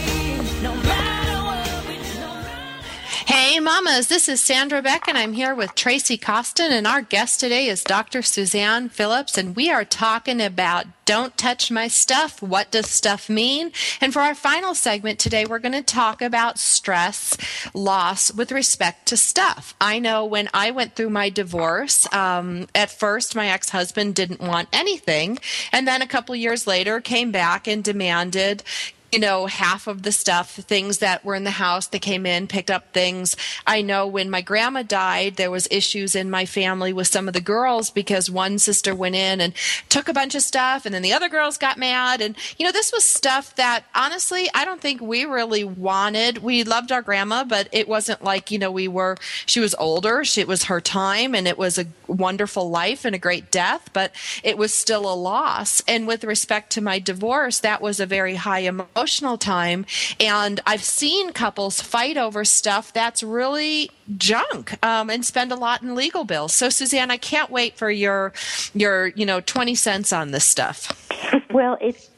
Hey, mamas, this is Sandra Beck, and I'm here with Tracy Costin, and our guest today is Dr. Suzanne Phillips, and we are talking about Don't Touch My Stuff. What does stuff mean? And for our final segment today, we're going to talk about stress loss with respect to stuff. I know when I went through my divorce, um, at first my ex husband didn't want anything, and then a couple years later came back and demanded you know, half of the stuff, things that were in the house, they came in, picked up things. I know when my grandma died, there was issues in my family with some of the girls because one sister went in and took a bunch of stuff and then the other girls got mad. And, you know, this was stuff that honestly, I don't think we really wanted. We loved our grandma, but it wasn't like, you know, we were, she was older. She, it was her time and it was a wonderful life and a great death, but it was still a loss. And with respect to my divorce, that was a very high emotional time. And I've seen couples fight over stuff that's really junk um, and spend a lot in legal bills. So, Suzanne, I can't wait for your your you know twenty cents on this stuff. Well, it,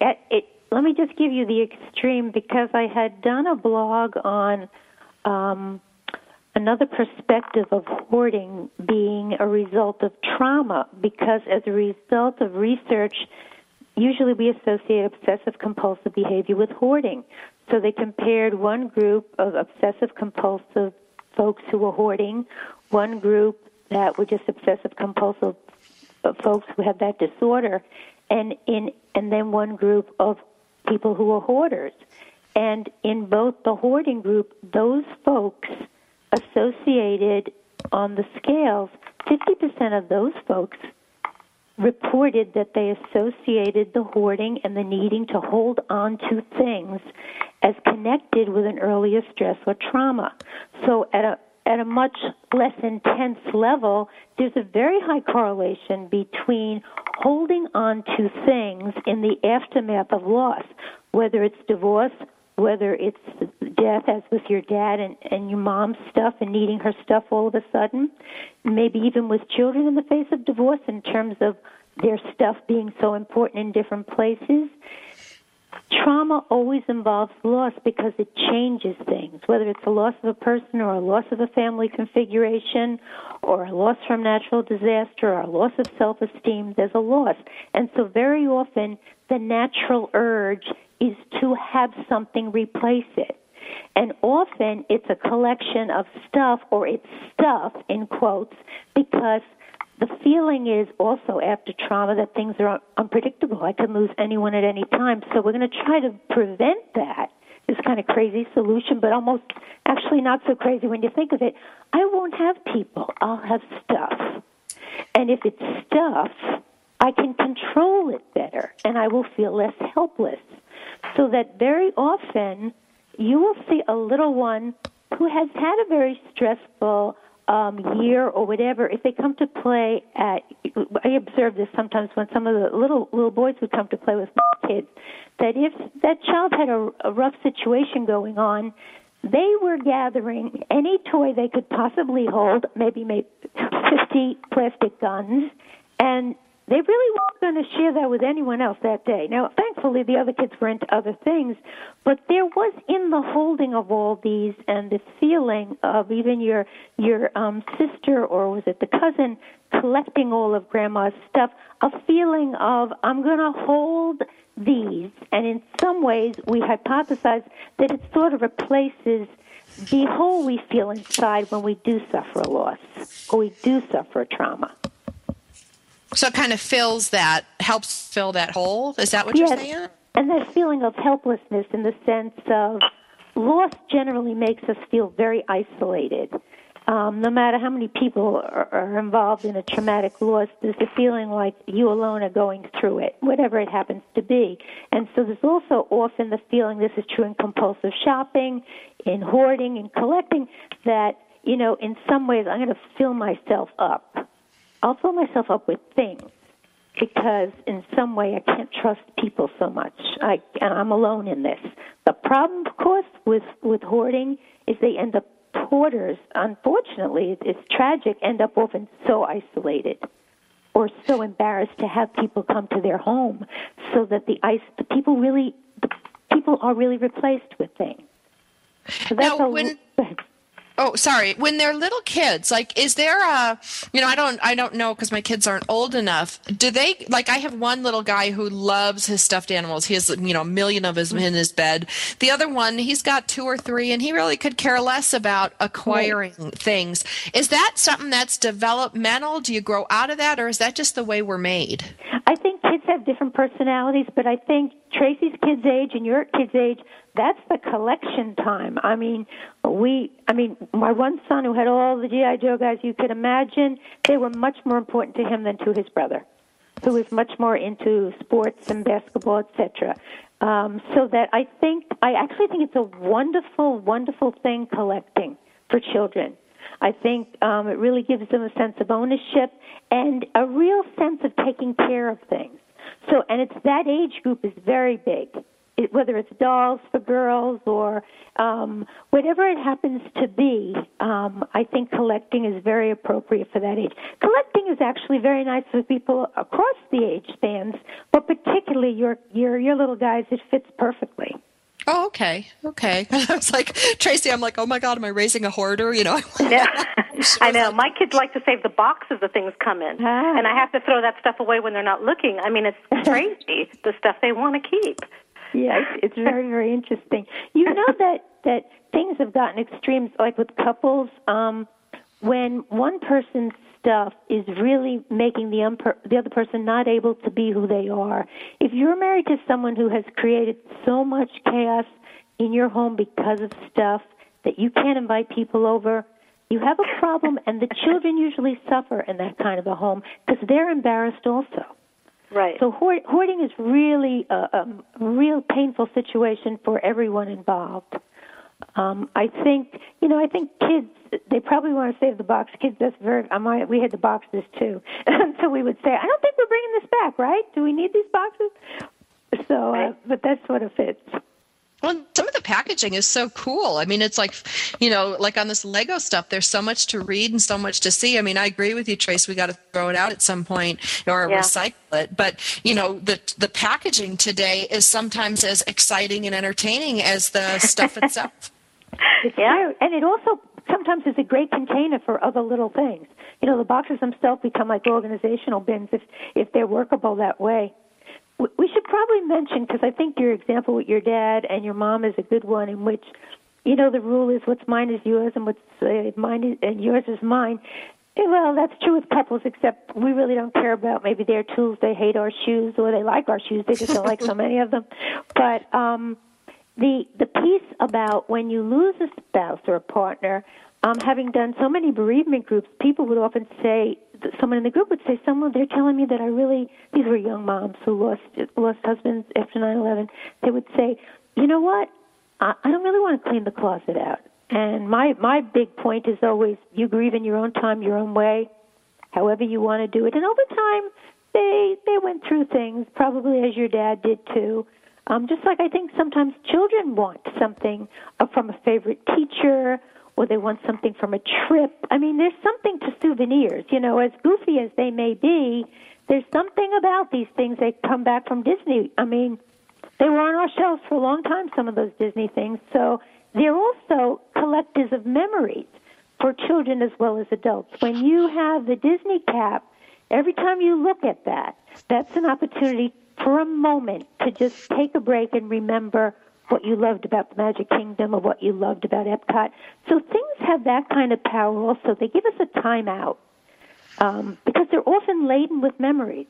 let me just give you the extreme because I had done a blog on um, another perspective of hoarding being a result of trauma because as a result of research, usually we associate obsessive compulsive behavior with hoarding. So they compared one group of obsessive compulsive folks who were hoarding, one group that were just obsessive compulsive folks who had that disorder, and in and then one group of people who were hoarders. And in both the hoarding group, those folks associated on the scales, 50% of those folks reported that they associated the hoarding and the needing to hold on to things as connected with an earlier stress or trauma. So at a at a much less intense level, there's a very high correlation between holding on to things in the aftermath of loss, whether it's divorce, whether it's death, as with your dad and, and your mom's stuff and needing her stuff all of a sudden, maybe even with children in the face of divorce in terms of their stuff being so important in different places. Trauma always involves loss because it changes things, whether it's a loss of a person or a loss of a family configuration or a loss from natural disaster or a loss of self esteem, there's a loss. And so very often the natural urge is to have something replace it. And often it's a collection of stuff or it's stuff in quotes because the feeling is also after trauma that things are unpredictable. I can lose anyone at any time. So we're going to try to prevent that. This kind of crazy solution, but almost actually not so crazy when you think of it. I won't have people. I'll have stuff. And if it's stuff, I can control it better and I will feel less helpless. So that very often you will see a little one who has had a very stressful um, year or whatever, if they come to play at, I observe this sometimes when some of the little little boys would come to play with my kids, that if that child had a, a rough situation going on, they were gathering any toy they could possibly hold, maybe maybe 50 plastic guns, and they really weren't going to share that with anyone else that day. Now, thankfully, the other kids were into other things, but there was in the holding of all these and the feeling of even your your um, sister or was it the cousin collecting all of grandma's stuff, a feeling of I'm going to hold these, and in some ways, we hypothesize that it sort of replaces the hole we feel inside when we do suffer a loss or we do suffer a trauma. So it kind of fills that, helps fill that hole. Is that what yes. you're saying? And that feeling of helplessness in the sense of loss generally makes us feel very isolated. Um, no matter how many people are, are involved in a traumatic loss, there's a feeling like you alone are going through it, whatever it happens to be. And so there's also often the feeling, this is true in compulsive shopping, in hoarding, in collecting, that, you know, in some ways I'm going to fill myself up I'll fill myself up with things because in some way I can't trust people so much. I and I'm alone in this. The problem, of course, with with hoarding is they end up hoarders. Unfortunately, it's tragic. End up often so isolated or so embarrassed to have people come to their home, so that the ice the people really the people are really replaced with things. So that's now, a, when, Oh, sorry. When they're little kids, like, is there a, you know, I don't, I don't know because my kids aren't old enough. Do they, like, I have one little guy who loves his stuffed animals. He has, you know, a million of them in his bed. The other one, he's got two or three, and he really could care less about acquiring right. things. Is that something that's developmental? Do you grow out of that, or is that just the way we're made? Have different personalities, but I think Tracy's kid's age and your kid's age, that's the collection time. I mean, we, I mean, my one son who had all the G.I. Joe guys you could imagine, they were much more important to him than to his brother, who was much more into sports and basketball, etc. Um, so that I think, I actually think it's a wonderful, wonderful thing collecting for children. I think um, it really gives them a sense of ownership and a real sense of taking care of things. So, and it's that age group is very big. It, whether it's dolls for girls or um, whatever it happens to be, um, I think collecting is very appropriate for that age. Collecting is actually very nice for people across the age spans, but particularly your your your little guys, it fits perfectly. Oh, okay, okay. I was like Tracy. I'm like, oh my god, am I raising a hoarder? You know. yeah, I know. My kids like to save the boxes the things come in, ah. and I have to throw that stuff away when they're not looking. I mean, it's crazy the stuff they want to keep. Yeah, it's, it's very very interesting. You know that that things have gotten extremes, like with couples. Um, when one person's stuff is really making the, unper- the other person not able to be who they are. If you're married to someone who has created so much chaos in your home because of stuff that you can't invite people over, you have a problem, and the children usually suffer in that kind of a home because they're embarrassed also. Right. So hoarding is really a, a real painful situation for everyone involved. Um, I think you know. I think kids they probably want to save the box. Kids, that's very. I might, we had the boxes this too, so we would say, I don't think we're bringing this back, right? Do we need these boxes? So, uh, but that sort of fits. Well, some of the packaging is so cool. I mean, it's like, you know, like on this Lego stuff, there's so much to read and so much to see. I mean, I agree with you, Trace. We got to throw it out at some point or Yeah. recycle it. But, you know, the, the packaging today is sometimes as exciting and entertaining as the stuff itself. It's true. And it also sometimes is a great container for other little things. You know, the boxes themselves become like organizational bins if if they're workable that way. We we should probably mention because I think your example with your dad and your mom is a good one in which, you know, the rule is what's mine is yours and what's uh, mine is, and yours is mine. Eh, Well, that's true with couples, except we really don't care about maybe their tools. They hate our shoes, or they like our shoes. They just don't like so many of them. But um, the the piece about when you lose a spouse or a partner, um, having done so many bereavement groups, people would often say, someone in the group would say, someone they're telling me that I really these were young moms who lost lost husbands after nine eleven. They would say, you know what, I, I don't really want to clean the closet out. And my my big point is always, you grieve in your own time, your own way, however you want to do it. And over time, they they went through things, probably as your dad did too. Um, just like I think sometimes children want something uh, from a favorite teacher, or they want something from a trip. I mean, there's something to souvenirs. You know, as goofy as they may be, there's something about these things that come back from Disney. I mean, they were on our shelves for a long time, some of those Disney things. So they're also collectors of memories for children as well as adults. When you have the Disney cap, every time you look at that, that's an opportunity for a moment to just take a break and remember what you loved about the Magic Kingdom or what you loved about Epcot. So things have that kind of power also. They give us a timeout um, because they're often laden with memories.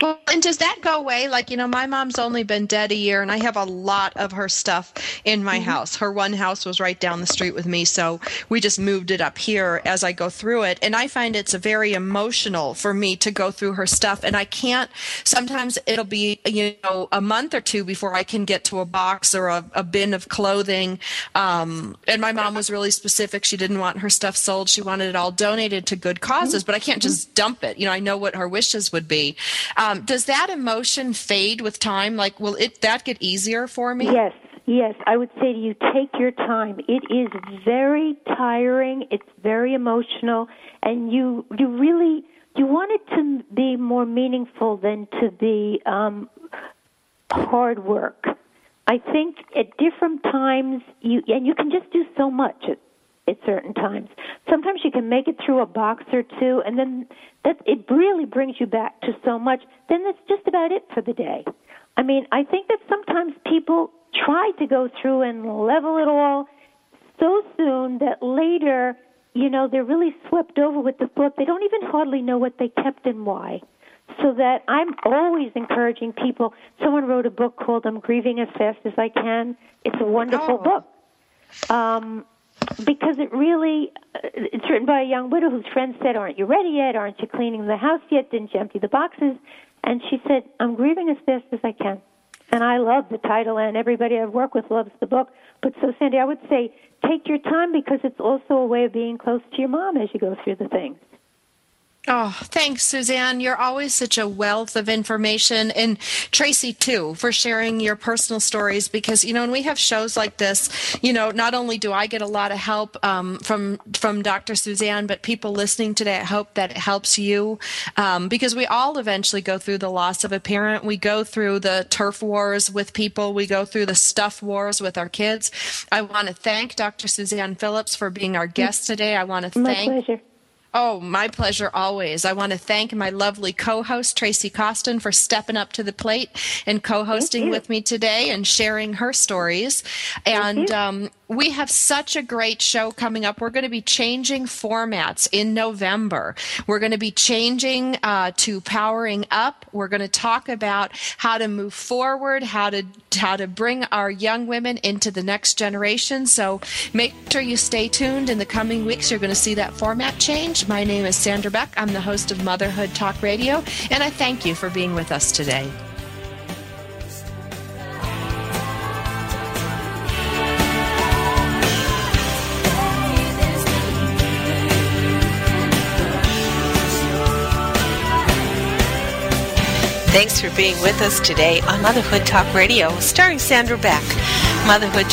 Well, and does that go away? Like, you know, my mom's only been dead a year, and I have a lot of her stuff in my house. Her one house was right down the street with me, so we just moved it up here as I go through it. And I find it's a very emotional for me to go through her stuff, and I can't. Sometimes it'll be, you know, a month or two before I can get to a box or a, a bin of clothing. Um, and my mom was really specific; she didn't want her stuff sold; she wanted it all donated to good causes. But I can't just dump it. You know, I know what her wishes would be. Um, does that emotion fade with time? Like, will it that get easier for me? Yes, yes. I would say to you, take your time. It is very tiring. It's very emotional, and you you really you want it to be more meaningful than to be um, hard work. I think at different times you and you can just do so much at certain times. Sometimes you can make it through a box or two, and then that it really brings you back to so much. Then that's just about it for the day. I mean, I think that sometimes people try to go through and level it all so soon that later, you know, they're really swept over with the thought they don't even hardly know what they kept and why. So that I'm always encouraging people. Someone wrote a book called "I'm Grieving as Fast as I Can." It's a wonderful Oh. book. Um, because it really uh, it's written by a young widow whose friend said aren't you ready yet? Aren't you cleaning the house yet? Didn't you empty the boxes? And she said i'm grieving as fast as i can. And i love the title and everybody i've worked with loves the book. But so sandy i would say take your time because it's also a way of being close to your mom as you go through the things Oh, thanks, Suzanne. You're always such a wealth of information. And Tracy, too, for sharing your personal stories. Because, you know, when we have shows like this, you know, not only do I get a lot of help um, from, from Dr. Suzanne, but people listening today, I hope that it helps you. Um, because we all eventually go through the loss of a parent. We go through the turf wars with people. We go through the stuff wars with our kids. I want to thank Dr. Suzanne Phillips for being our guest today. I want to my thank pleasure Oh, my pleasure always. I want to thank my lovely co host, Tracy Costin, for stepping up to the plate and co hosting with me today and sharing her stories. And um, we have such a great show coming up. We're going to be changing formats in November. We're going to be changing uh, to powering up. We're going to talk about how to move forward, how to how to bring our young women into the next generation. So make sure you stay tuned. In the coming weeks, you're going to see that format change. My name is Sandra Beck. I'm the host of Motherhood Talk Radio, and I thank you for being with us today. Thanks for being with us today on Motherhood Talk Radio, starring Sandra Beck. Motherhood